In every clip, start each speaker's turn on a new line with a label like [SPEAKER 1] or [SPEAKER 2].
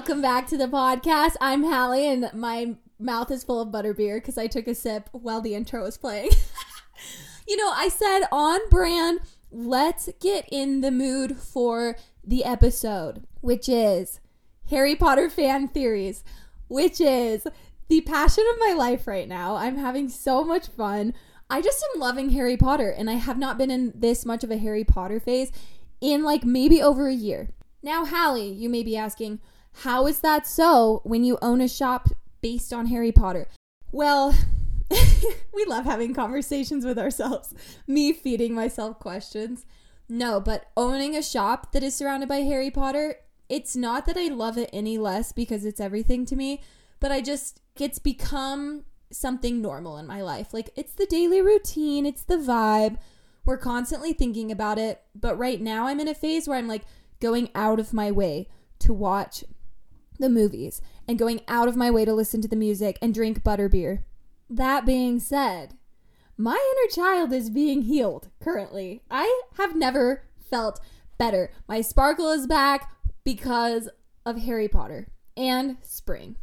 [SPEAKER 1] Welcome back to the podcast. I'm Hallie, and my mouth is full of butterbeer because I took a sip while the intro was playing. you know, I said on brand, let's get in the mood for the episode, which is Harry Potter fan theories, which is the passion of my life right now. I'm having so much fun. I just am loving Harry Potter, and I have not been in this much of a Harry Potter phase in like maybe over a year. Now, Hallie, you may be asking, how is that so when you own a shop based on Harry Potter? Well, we love having conversations with ourselves, me feeding myself questions. No, but owning a shop that is surrounded by Harry Potter, it's not that I love it any less because it's everything to me, but I just, it's become something normal in my life. Like, it's the daily routine, it's the vibe. We're constantly thinking about it, but right now I'm in a phase where I'm like going out of my way to watch the movies and going out of my way to listen to the music and drink butterbeer. That being said, my inner child is being healed currently. I have never felt better. My sparkle is back because of Harry Potter and spring.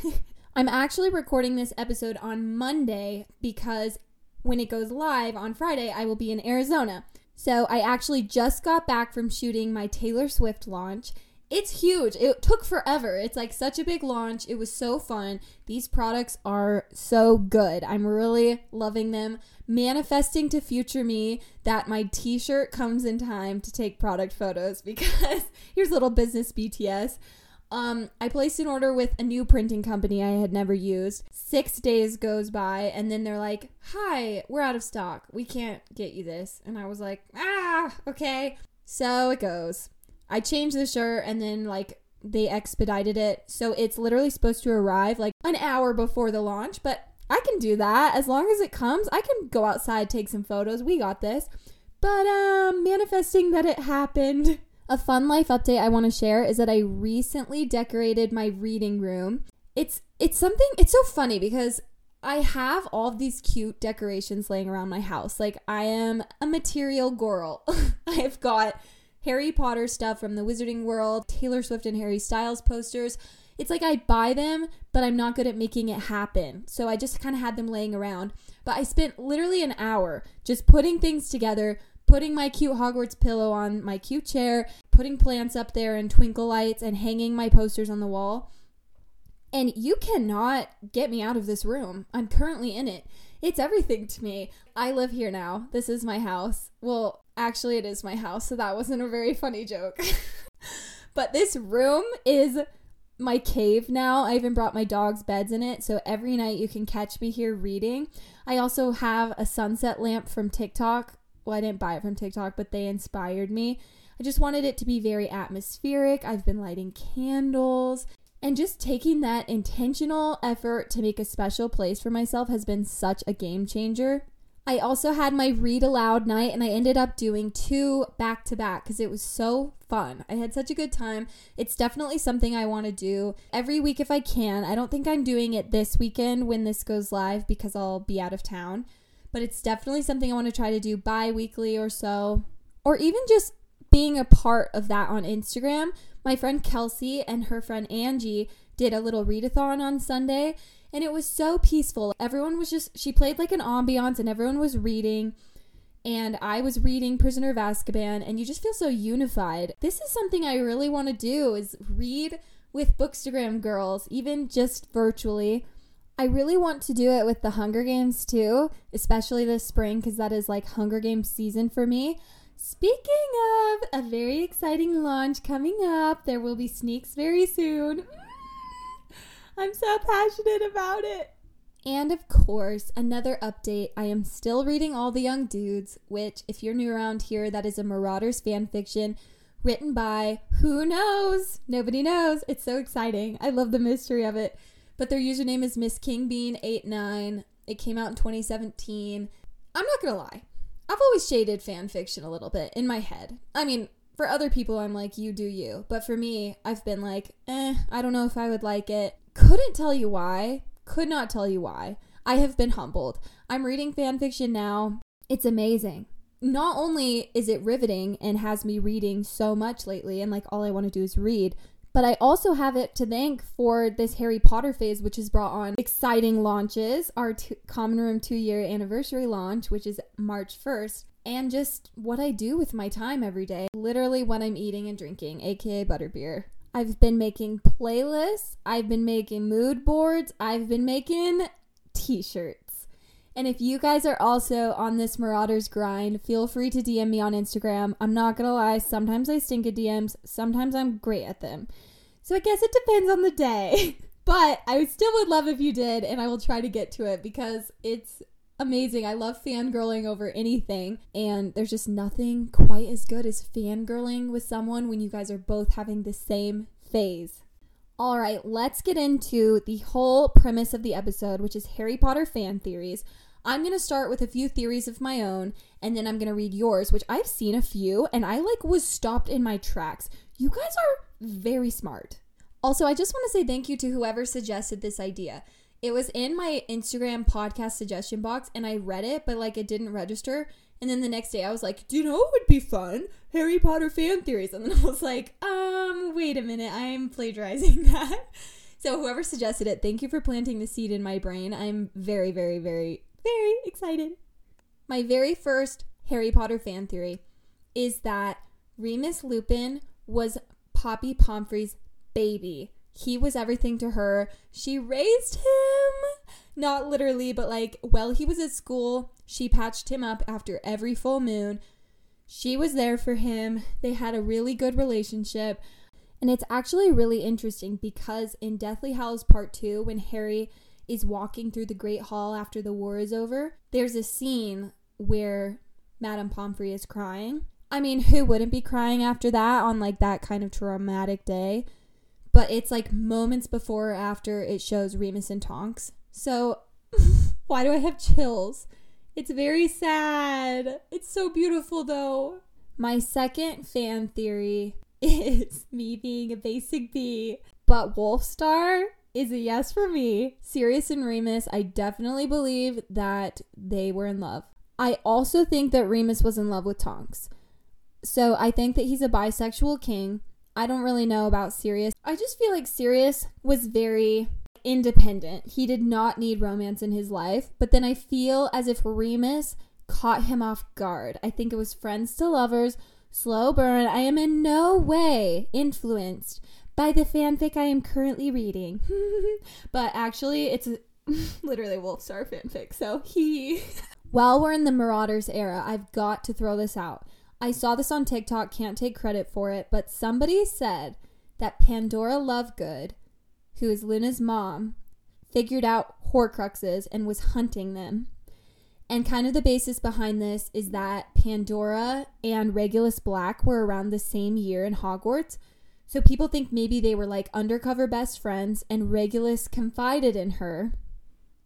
[SPEAKER 1] I'm actually recording this episode on Monday because when it goes live on Friday, I will be in Arizona. So I actually just got back from shooting my Taylor Swift launch. It's huge. It took forever. It's like such a big launch. It was so fun. These products are so good. I'm really loving them. Manifesting to future me that my t shirt comes in time to take product photos because here's little business BTS. Um, I placed an order with a new printing company I had never used. Six days goes by, and then they're like, Hi, we're out of stock. We can't get you this. And I was like, Ah, okay. So it goes. I changed the shirt, and then, like, they expedited it. So it's literally supposed to arrive like an hour before the launch, but I can do that. As long as it comes, I can go outside, take some photos. We got this. But um manifesting that it happened. A fun life update I want to share is that I recently decorated my reading room. It's it's something it's so funny because I have all these cute decorations laying around my house. Like I am a material girl. I've got Harry Potter stuff from the Wizarding World, Taylor Swift and Harry Styles posters. It's like I buy them, but I'm not good at making it happen. So I just kind of had them laying around. But I spent literally an hour just putting things together, putting my cute Hogwarts pillow on my cute chair, putting plants up there and twinkle lights, and hanging my posters on the wall. And you cannot get me out of this room. I'm currently in it. It's everything to me. I live here now. This is my house. Well, actually, it is my house, so that wasn't a very funny joke. but this room is my cave now. I even brought my dog's beds in it, so every night you can catch me here reading. I also have a sunset lamp from TikTok. Well, I didn't buy it from TikTok, but they inspired me. I just wanted it to be very atmospheric. I've been lighting candles. And just taking that intentional effort to make a special place for myself has been such a game changer. I also had my read aloud night and I ended up doing two back to back because it was so fun. I had such a good time. It's definitely something I want to do every week if I can. I don't think I'm doing it this weekend when this goes live because I'll be out of town, but it's definitely something I want to try to do bi weekly or so, or even just being a part of that on Instagram. My friend Kelsey and her friend Angie did a little readathon on Sunday and it was so peaceful. Everyone was just, she played like an ambiance and everyone was reading. And I was reading Prisoner of Azkaban, and you just feel so unified. This is something I really want to do is read with Bookstagram girls, even just virtually. I really want to do it with the Hunger Games too, especially this spring because that is like Hunger Games season for me. Speaking of a very exciting launch coming up, there will be sneaks very soon. Mm, I'm so passionate about it. And of course, another update. I am still reading All the Young Dudes, which, if you're new around here, that is a Marauders fan fiction written by who knows? Nobody knows. It's so exciting. I love the mystery of it. But their username is Miss Kingbean89. It came out in 2017. I'm not gonna lie. I've always shaded fan fiction a little bit in my head. I mean, for other people, I'm like, you do you. But for me, I've been like, eh, I don't know if I would like it. Couldn't tell you why. Could not tell you why. I have been humbled. I'm reading fan fiction now. It's amazing. Not only is it riveting and has me reading so much lately, and like all I want to do is read, But I also have it to thank for this Harry Potter phase, which has brought on exciting launches. Our Common Room two year anniversary launch, which is March 1st, and just what I do with my time every day. Literally what I'm eating and drinking, aka butterbeer. I've been making playlists, I've been making mood boards, I've been making t shirts. And if you guys are also on this Marauders grind, feel free to DM me on Instagram. I'm not gonna lie, sometimes I stink at DMs, sometimes I'm great at them. So I guess it depends on the day. but I still would love if you did, and I will try to get to it because it's amazing. I love fangirling over anything, and there's just nothing quite as good as fangirling with someone when you guys are both having the same phase. All right, let's get into the whole premise of the episode, which is Harry Potter fan theories. I'm going to start with a few theories of my own and then I'm going to read yours, which I've seen a few and I like was stopped in my tracks. You guys are very smart. Also, I just want to say thank you to whoever suggested this idea. It was in my Instagram podcast suggestion box and I read it, but like it didn't register. And then the next day I was like, do you know what would be fun? Harry Potter fan theories. And then I was like, um, wait a minute, I'm plagiarizing that. So whoever suggested it, thank you for planting the seed in my brain. I'm very, very, very very excited. My very first Harry Potter fan theory is that Remus Lupin was Poppy Pomfrey's baby. He was everything to her. She raised him. Not literally, but like while he was at school, she patched him up after every full moon. She was there for him. They had a really good relationship. And it's actually really interesting because in Deathly Hallows Part 2, when Harry is walking through the Great Hall after the war is over, there's a scene where Madame Pomfrey is crying. I mean, who wouldn't be crying after that on like that kind of traumatic day? But it's like moments before or after it shows Remus and Tonks. So, why do I have chills? It's very sad. It's so beautiful though. My second fan theory is me being a basic bee, but Wolfstar is a yes for me. Sirius and Remus, I definitely believe that they were in love. I also think that Remus was in love with Tonks. So I think that he's a bisexual king. I don't really know about Sirius. I just feel like Sirius was very independent. He did not need romance in his life. But then I feel as if Remus caught him off guard. I think it was friends to lovers, slow burn. I am in no way influenced by the fanfic I am currently reading. but actually, it's literally Wolfstar fanfic. So he. While we're in the Marauders era, I've got to throw this out. I saw this on TikTok, can't take credit for it, but somebody said that Pandora Lovegood, who is Luna's mom, figured out Horcruxes and was hunting them. And kind of the basis behind this is that Pandora and Regulus Black were around the same year in Hogwarts, so people think maybe they were like undercover best friends and Regulus confided in her.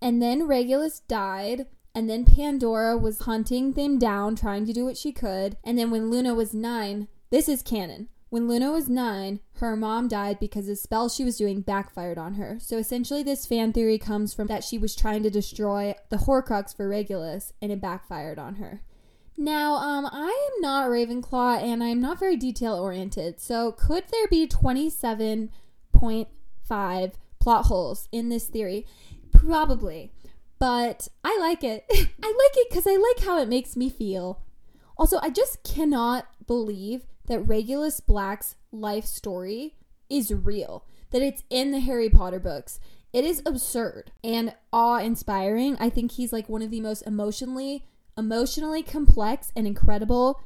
[SPEAKER 1] And then Regulus died, and then Pandora was hunting them down, trying to do what she could. And then when Luna was nine, this is canon. When Luna was nine, her mom died because the spell she was doing backfired on her. So essentially, this fan theory comes from that she was trying to destroy the Horcrux for Regulus and it backfired on her. Now, um, I am not Ravenclaw and I'm not very detail oriented. So, could there be 27.5 plot holes in this theory? Probably. But I like it. I like it because I like how it makes me feel. Also, I just cannot believe that Regulus Black's life story is real, that it's in the Harry Potter books. It is absurd and awe inspiring. I think he's like one of the most emotionally emotionally complex and incredible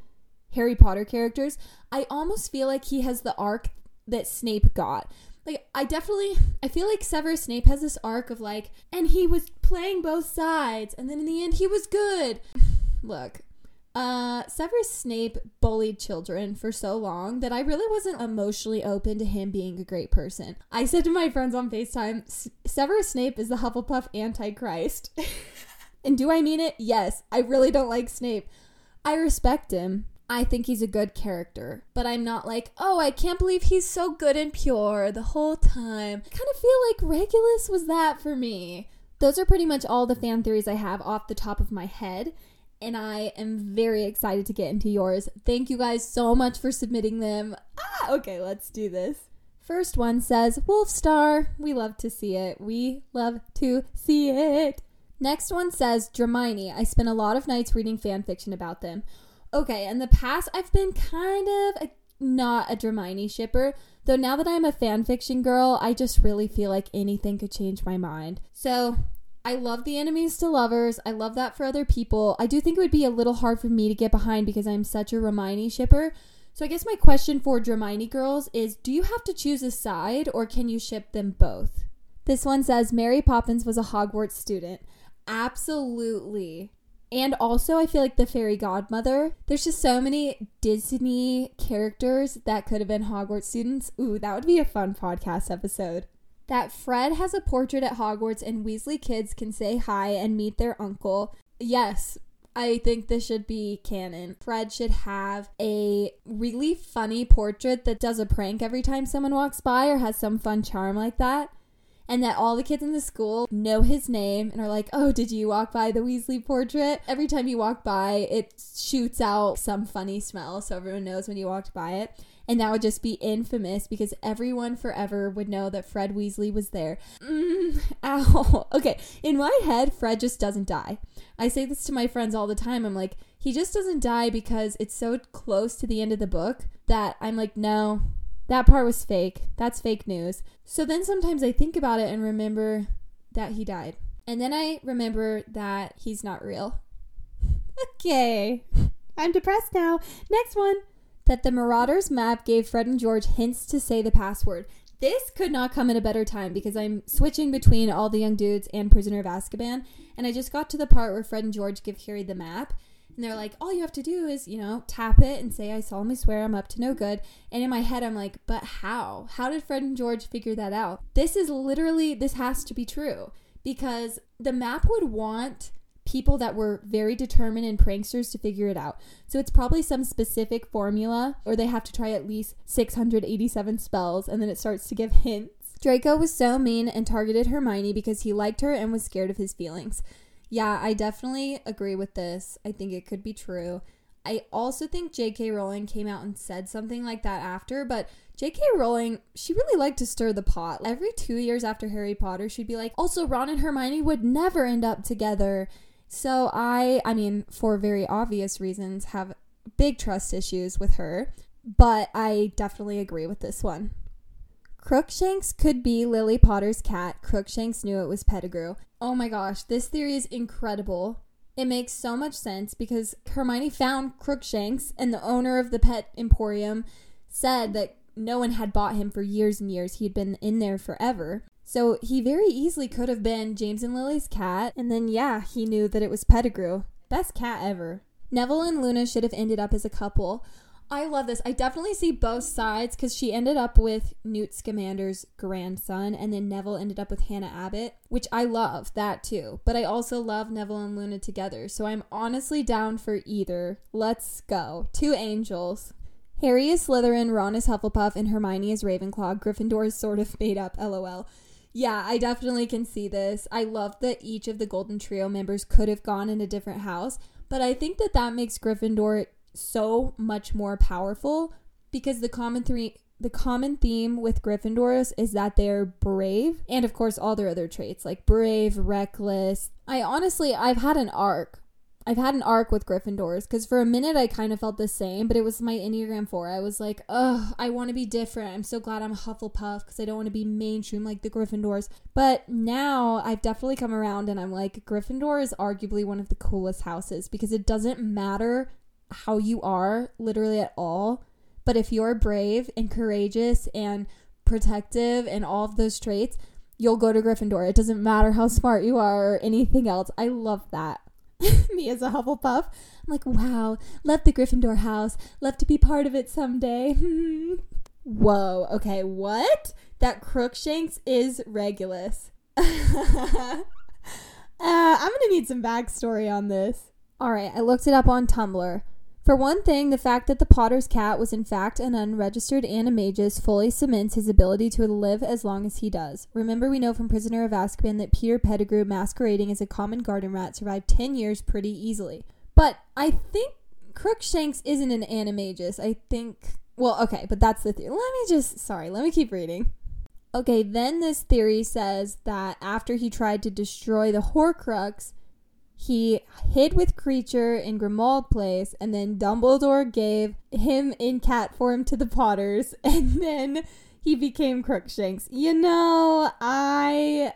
[SPEAKER 1] Harry Potter characters, I almost feel like he has the arc that Snape got. Like I definitely I feel like Severus Snape has this arc of like and he was playing both sides and then in the end he was good. Look, uh Severus Snape bullied children for so long that I really wasn't emotionally open to him being a great person. I said to my friends on FaceTime, Severus Snape is the Hufflepuff antichrist. And do I mean it? Yes. I really don't like Snape. I respect him. I think he's a good character, but I'm not like, oh, I can't believe he's so good and pure the whole time. I kind of feel like Regulus was that for me. Those are pretty much all the fan theories I have off the top of my head, and I am very excited to get into yours. Thank you guys so much for submitting them. Ah, okay, let's do this. First one says Wolf Star. We love to see it. We love to see it. Next one says Dramione. I spent a lot of nights reading fan fiction about them. Okay, in the past I've been kind of a, not a Dramione shipper, though now that I'm a fan fiction girl, I just really feel like anything could change my mind. So I love the enemies to lovers. I love that for other people. I do think it would be a little hard for me to get behind because I'm such a Romione shipper. So I guess my question for Dramione girls is do you have to choose a side or can you ship them both? This one says Mary Poppins was a Hogwarts student. Absolutely. And also, I feel like the fairy godmother. There's just so many Disney characters that could have been Hogwarts students. Ooh, that would be a fun podcast episode. That Fred has a portrait at Hogwarts and Weasley kids can say hi and meet their uncle. Yes, I think this should be canon. Fred should have a really funny portrait that does a prank every time someone walks by or has some fun charm like that. And that all the kids in the school know his name and are like, oh, did you walk by the Weasley portrait? Every time you walk by, it shoots out some funny smell so everyone knows when you walked by it and that would just be infamous because everyone forever would know that Fred Weasley was there. Mm, ow. Okay, in my head, Fred just doesn't die. I say this to my friends all the time. I'm like, he just doesn't die because it's so close to the end of the book that I'm like, no, that part was fake. That's fake news. So then sometimes I think about it and remember that he died. And then I remember that he's not real. okay. I'm depressed now. Next one that the Marauders map gave Fred and George hints to say the password. This could not come at a better time because I'm switching between all the young dudes and Prisoner of Azkaban, and I just got to the part where Fred and George give Harry the map. And they're like, all you have to do is, you know, tap it and say, I solemnly swear I'm up to no good. And in my head, I'm like, but how? How did Fred and George figure that out? This is literally, this has to be true because the map would want people that were very determined and pranksters to figure it out. So it's probably some specific formula, or they have to try at least 687 spells, and then it starts to give hints. Draco was so mean and targeted Hermione because he liked her and was scared of his feelings. Yeah, I definitely agree with this. I think it could be true. I also think J.K. Rowling came out and said something like that after, but J.K. Rowling, she really liked to stir the pot. Every two years after Harry Potter, she'd be like, also, Ron and Hermione would never end up together. So I, I mean, for very obvious reasons, have big trust issues with her, but I definitely agree with this one. Crookshanks could be Lily Potter's cat. Crookshanks knew it was Pettigrew. Oh my gosh, this theory is incredible. It makes so much sense because Hermione found Crookshanks, and the owner of the pet emporium said that no one had bought him for years and years. He had been in there forever. So he very easily could have been James and Lily's cat, and then yeah, he knew that it was Pettigrew. Best cat ever. Neville and Luna should have ended up as a couple. I love this. I definitely see both sides because she ended up with Newt Scamander's grandson, and then Neville ended up with Hannah Abbott, which I love that too. But I also love Neville and Luna together, so I'm honestly down for either. Let's go. Two angels. Harry is Slytherin, Ron is Hufflepuff, and Hermione is Ravenclaw. Gryffindor is sort of made up, lol. Yeah, I definitely can see this. I love that each of the Golden Trio members could have gone in a different house, but I think that that makes Gryffindor so much more powerful because the common three the common theme with Gryffindors is that they're brave and of course all their other traits like brave, reckless. I honestly I've had an arc I've had an arc with Gryffindors because for a minute I kind of felt the same, but it was my Enneagram 4. I was like, ugh, I want to be different. I'm so glad I'm a Hufflepuff because I don't want to be mainstream like the Gryffindors. But now I've definitely come around and I'm like, Gryffindor is arguably one of the coolest houses because it doesn't matter how you are literally at all. But if you're brave and courageous and protective and all of those traits, you'll go to Gryffindor. It doesn't matter how smart you are or anything else. I love that. me as a Hufflepuff. I'm like, wow, love the Gryffindor house. Love to be part of it someday. Whoa, okay, what? That Crookshanks is Regulus. uh, I'm gonna need some backstory on this. Alright, I looked it up on Tumblr. For one thing, the fact that the Potter's cat was in fact an unregistered animagus fully cements his ability to live as long as he does. Remember, we know from Prisoner of Azkaban that Peter Pettigrew, masquerading as a common garden rat, survived 10 years pretty easily. But I think Crookshanks isn't an animagus. I think Well, okay, but that's the theory. Let me just, sorry, let me keep reading. Okay, then this theory says that after he tried to destroy the Horcrux, he hid with Kreacher in Grimmauld Place, and then Dumbledore gave him in cat form to the Potters, and then he became Crookshanks. You know, I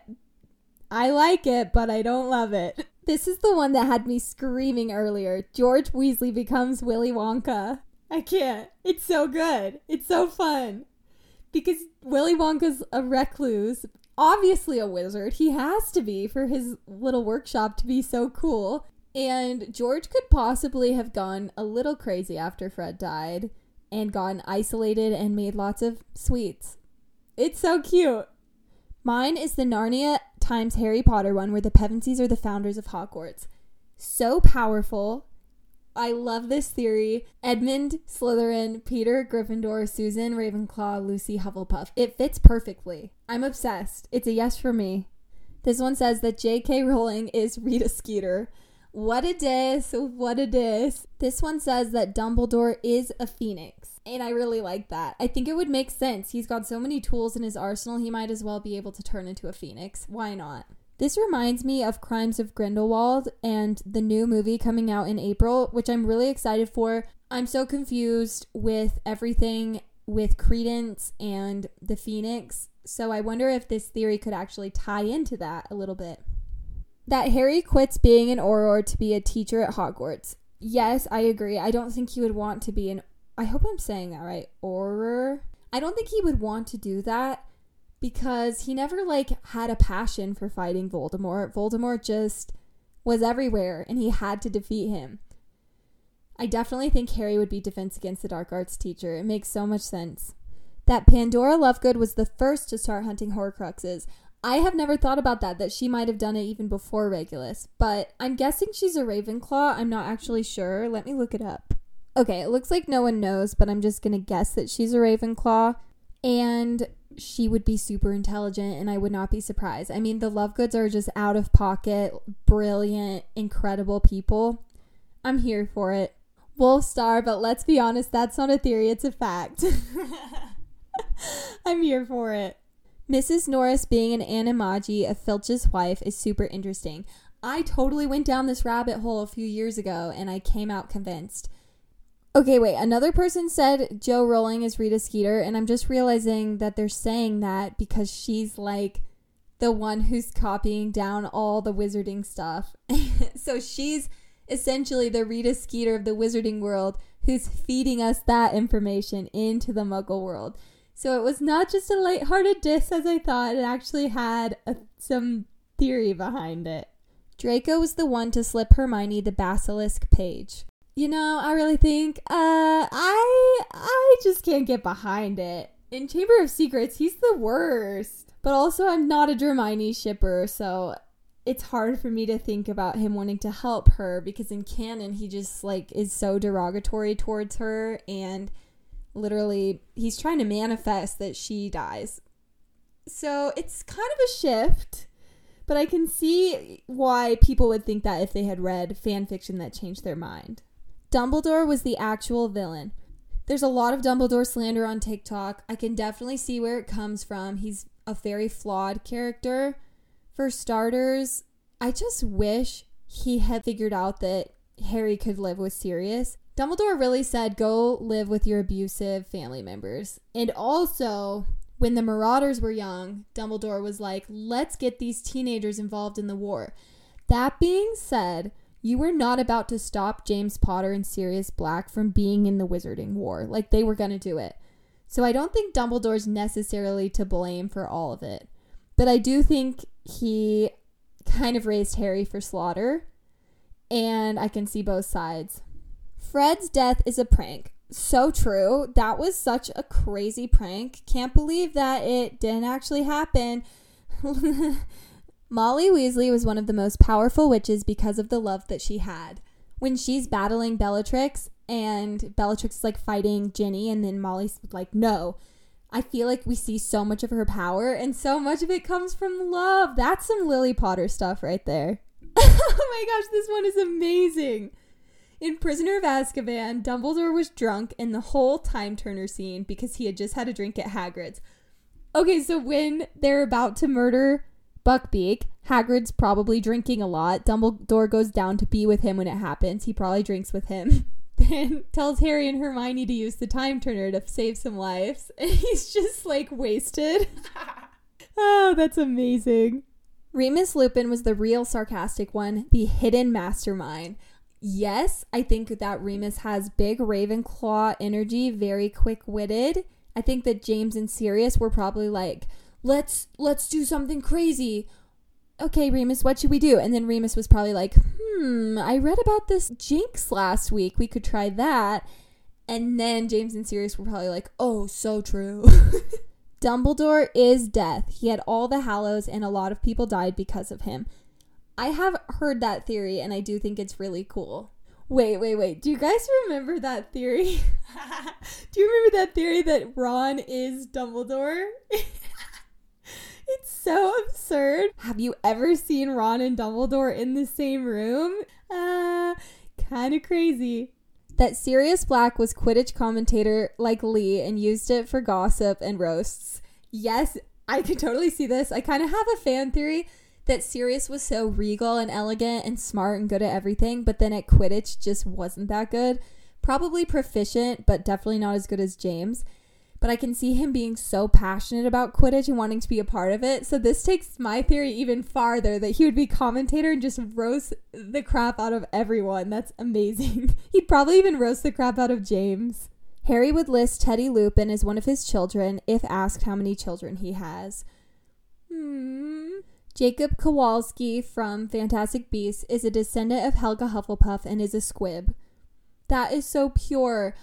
[SPEAKER 1] I like it, but I don't love it. This is the one that had me screaming earlier. George Weasley becomes Willy Wonka. I can't. It's so good. It's so fun. Because Willy Wonka's a recluse, obviously a wizard. He has to be for his little workshop to be so cool. And George could possibly have gone a little crazy after Fred died and gotten isolated and made lots of sweets. It's so cute. Mine is the Narnia times Harry Potter one where the Pevensies are the founders of Hogwarts. So powerful, I love this theory. Edmund Slytherin, Peter Gryffindor, Susan Ravenclaw, Lucy Hufflepuff. It fits perfectly. I'm obsessed. It's a yes for me. This one says that J.K. Rowling is Rita Skeeter. What a diss. What a diss. This one says that Dumbledore is a phoenix. And I really like that. I think it would make sense. He's got so many tools in his arsenal, he might as well be able to turn into a phoenix. Why not? This reminds me of Crimes of Grindelwald and the new movie coming out in April, which I'm really excited for. I'm so confused with everything with Credence and the Phoenix, so I wonder if this theory could actually tie into that a little bit. That Harry quits being an Auror to be a teacher at Hogwarts. Yes, I agree. I don't think he would want to be an I hope I'm saying that right. Auror. I don't think he would want to do that because he never like had a passion for fighting Voldemort. Voldemort just was everywhere and he had to defeat him. I definitely think Harry would be defense against the dark arts teacher. It makes so much sense. That Pandora Lovegood was the first to start hunting Horcruxes. I have never thought about that, that she might have done it even before Regulus, but I'm guessing she's a Ravenclaw. I'm not actually sure. Let me look it up. Okay, it looks like no one knows, but I'm just gonna guess that she's a Ravenclaw. And she would be super intelligent and I would not be surprised. I mean, the Lovegoods are just out of pocket, brilliant, incredible people. I'm here for it. Wolf Star, but let's be honest, that's not a theory, it's a fact. I'm here for it. Mrs. Norris being an animagi of Filch's wife is super interesting. I totally went down this rabbit hole a few years ago and I came out convinced. Okay, wait. Another person said Jo Rowling is Rita Skeeter, and I'm just realizing that they're saying that because she's like the one who's copying down all the wizarding stuff. so she's essentially the Rita Skeeter of the wizarding world who's feeding us that information into the muggle world. So it was not just a lighthearted diss as I thought, it actually had a, some theory behind it. Draco was the one to slip Hermione the basilisk page you know, I really think uh I I just can't get behind it. In Chamber of Secrets, he's the worst. But also I'm not a Dramione shipper, so it's hard for me to think about him wanting to help her because in canon he just like is so derogatory towards her and literally he's trying to manifest that she dies. So it's kind of a shift, but I can see why people would think that if they had read fan fiction that changed their mind. Dumbledore was the actual villain. There's a lot of Dumbledore slander on TikTok. I can definitely see where it comes from. He's a very flawed character. For starters, I just wish he had figured out that Harry could live with Sirius. Dumbledore really said, go live with your abusive family members. And also, when the Marauders were young, Dumbledore was like, let's get these teenagers involved in the war. That being said, you were not about to stop James Potter and Sirius Black from being in the Wizarding War. Like they were going to do it. So I don't think Dumbledore's necessarily to blame for all of it. But I do think he kind of raised Harry for slaughter. And I can see both sides. Fred's death is a prank. So true. That was such a crazy prank. Can't believe that it didn't actually happen. Molly Weasley was one of the most powerful witches because of the love that she had. When she's battling Bellatrix and Bellatrix is like fighting Ginny, and then Molly's like, no. I feel like we see so much of her power, and so much of it comes from love. That's some Lily Potter stuff right there. oh my gosh, this one is amazing. In Prisoner of Azkaban, Dumbledore was drunk in the whole time turner scene because he had just had a drink at Hagrid's. Okay, so when they're about to murder Buckbeak, Hagrid's probably drinking a lot. Dumbledore goes down to be with him when it happens. He probably drinks with him. Then tells Harry and Hermione to use the time turner to save some lives. And he's just like wasted. oh, that's amazing. Remus Lupin was the real sarcastic one, the hidden mastermind. Yes, I think that Remus has big Ravenclaw energy, very quick-witted. I think that James and Sirius were probably like, "Let's let's do something crazy." Okay, Remus, what should we do? And then Remus was probably like, "Hmm, I read about this jinx last week. We could try that." And then James and Sirius were probably like, "Oh, so true." Dumbledore is death. He had all the hallows and a lot of people died because of him. I have heard that theory and I do think it's really cool. Wait, wait, wait. Do you guys remember that theory? do you remember that theory that Ron is Dumbledore? it's so absurd. Have you ever seen Ron and Dumbledore in the same room? Uh, kind of crazy. That Sirius Black was Quidditch commentator like Lee and used it for gossip and roasts. Yes, I could totally see this. I kind of have a fan theory that Sirius was so regal and elegant and smart and good at everything, but then at Quidditch just wasn't that good. Probably proficient, but definitely not as good as James. But I can see him being so passionate about Quidditch and wanting to be a part of it. So this takes my theory even farther that he would be commentator and just roast the crap out of everyone. That's amazing. He'd probably even roast the crap out of James. Harry would list Teddy Lupin as one of his children if asked how many children he has. Hmm. Jacob Kowalski from Fantastic Beasts is a descendant of Helga Hufflepuff and is a squib. That is so pure.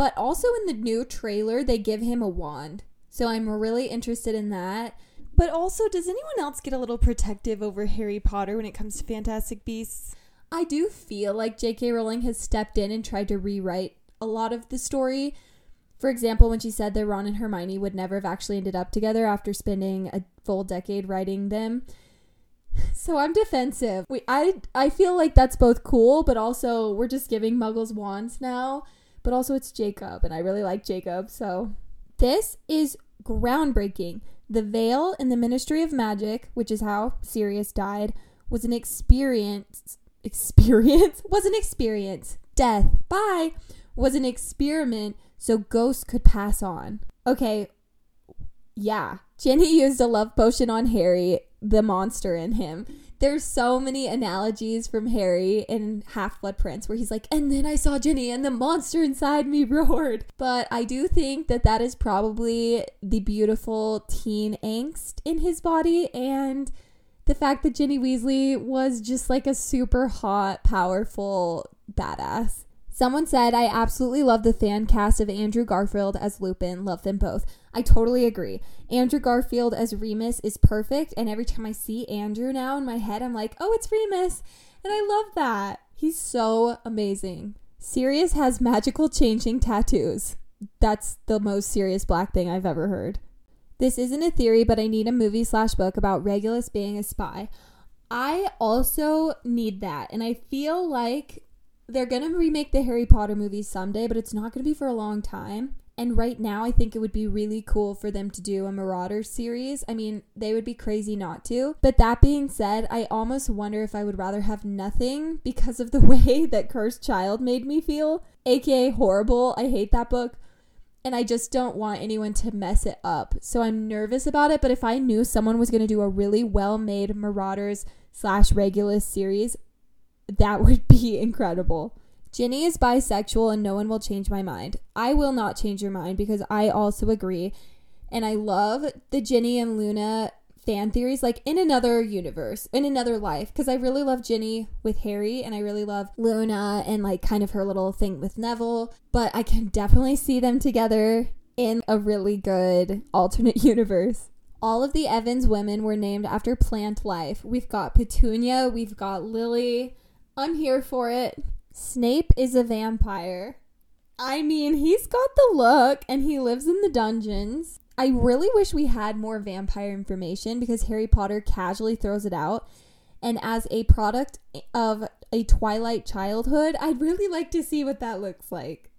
[SPEAKER 1] But also in the new trailer, they give him a wand. So I'm really interested in that. But also, does anyone else get a little protective over Harry Potter when it comes to Fantastic Beasts? I do feel like J.K. Rowling has stepped in and tried to rewrite a lot of the story. For example, when she said that Ron and Hermione would never have actually ended up together after spending a full decade writing them. So I'm defensive. We, I I feel like that's both cool, but also we're just giving Muggles wands now. But also it's Jacob, and I really like Jacob. So this is groundbreaking. The veil in the Ministry of Magic, which is how Sirius died, was an experience. Experience was an experience. Death. Bye. Was an experiment so ghosts could pass on. Okay, yeah. Ginny used a love potion on Harry, the monster in him. There's so many analogies from Harry in Half Blood Prince where he's like, and then I saw Ginny and the monster inside me roared. But I do think that that is probably the beautiful teen angst in his body and the fact that Ginny Weasley was just like a super hot, powerful badass. Someone said, I absolutely love the fan cast of Andrew Garfield as Lupin. Love them both. I totally agree. Andrew Garfield as Remus is perfect. And every time I see Andrew now in my head, I'm like, oh, it's Remus. And I love that. He's so amazing. Sirius has magical changing tattoos. That's the most Sirius black thing I've ever heard. This isn't a theory, but I need a movie slash book about Regulus being a spy. I also need that. And I feel like they're going to remake the Harry Potter movies someday, but it's not going to be for a long time. And right now, I think it would be really cool for them to do a Marauder series. I mean, they would be crazy not to. But that being said, I almost wonder if I would rather have nothing because of the way that Cursed Child made me feel, aka horrible. I hate that book. And I just don't want anyone to mess it up. So I'm nervous about it. But if I knew someone was going to do a really well made Marauders slash Regulus series, that would be incredible. Ginny is bisexual and no one will change my mind. I will not change your mind because I also agree. And I love the Ginny and Luna fan theories, like in another universe, in another life, because I really love Ginny with Harry and I really love Luna and like kind of her little thing with Neville. But I can definitely see them together in a really good alternate universe. All of the Evans women were named after plant life. We've got Petunia, we've got Lily, I'm here for it. Snape is a vampire. I mean, he's got the look and he lives in the dungeons. I really wish we had more vampire information because Harry Potter casually throws it out. And as a product of a twilight childhood. I'd really like to see what that looks like.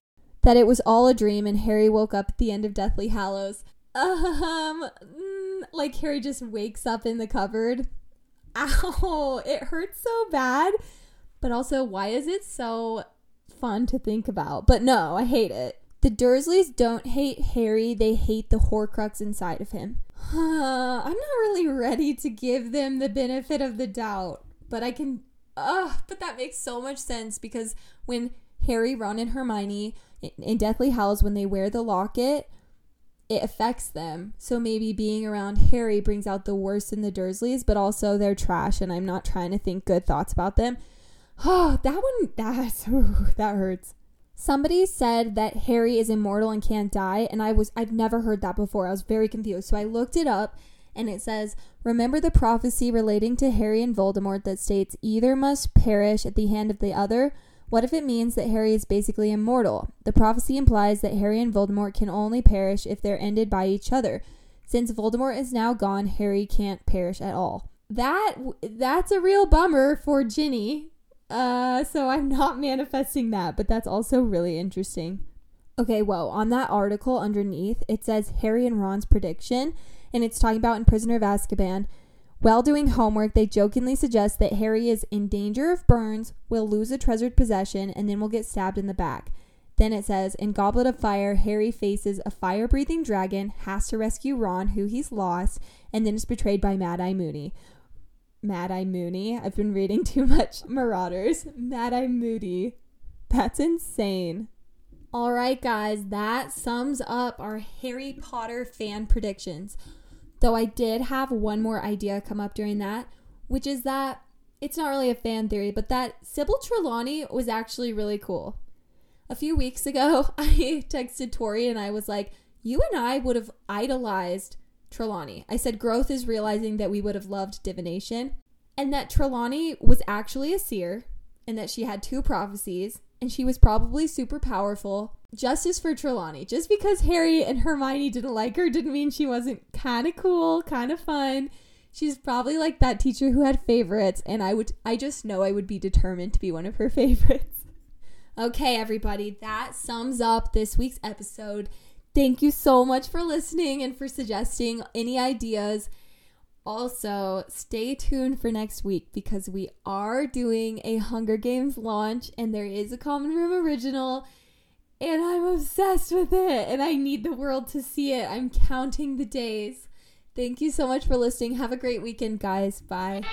[SPEAKER 1] That it was all a dream and Harry woke up at the end of Deathly Hallows. Um, mm, like Harry just wakes up in the cupboard. Ow, it hurts so bad. But also, why is it so fun to think about? But no, I hate it. The Dursleys don't hate Harry, they hate the Horcrux inside of him. I'm not really ready to give them the benefit of the doubt, but I can. Ugh, but that makes so much sense because when Harry, Ron, and Hermione in Deathly Hallows, when they wear the locket, it affects them. So maybe being around Harry brings out the worst in the Dursleys, but also they're trash, and I'm not trying to think good thoughts about them. Oh, that one, that's, that hurts. Somebody said that Harry is immortal and can't die, and I was I've never heard that before. I was very confused. So I looked it up and it says, "Remember the prophecy relating to Harry and Voldemort that states either must perish at the hand of the other? What if it means that Harry is basically immortal? The prophecy implies that Harry and Voldemort can only perish if they're ended by each other. Since Voldemort is now gone, Harry can't perish at all." That that's a real bummer for Ginny uh, so I'm not manifesting that, but that's also really interesting. Okay, well, on that article underneath, it says Harry and Ron's prediction, and it's talking about in Prisoner of Azkaban. While doing homework, they jokingly suggest that Harry is in danger of burns, will lose a treasured possession, and then will get stabbed in the back. Then it says, in Goblet of Fire, Harry faces a fire breathing dragon, has to rescue Ron, who he's lost, and then is betrayed by Mad Eye Moody. Mad Eye Moody. I've been reading too much Marauders. Mad Eye Moody. That's insane. All right, guys, that sums up our Harry Potter fan predictions. Though I did have one more idea come up during that, which is that it's not really a fan theory, but that Sybil Trelawney was actually really cool. A few weeks ago, I texted Tori and I was like, You and I would have idolized Trelawney. I said growth is realizing that we would have loved divination and that Trelawney was actually a seer and that she had two prophecies and she was probably super powerful. Justice for Trelawney. Just because Harry and Hermione didn't like her didn't mean she wasn't kind of cool, kind of fun. She's probably like that teacher who had favorites and I would I just know I would be determined to be one of her favorites. Okay, everybody, that sums up this week's episode. Thank you so much for listening and for suggesting any ideas. Also, stay tuned for next week because we are doing a Hunger Games launch and there is a Common Room original and I'm obsessed with it and I need the world to see it. I'm counting the days. Thank you so much for listening. Have a great weekend, guys. Bye.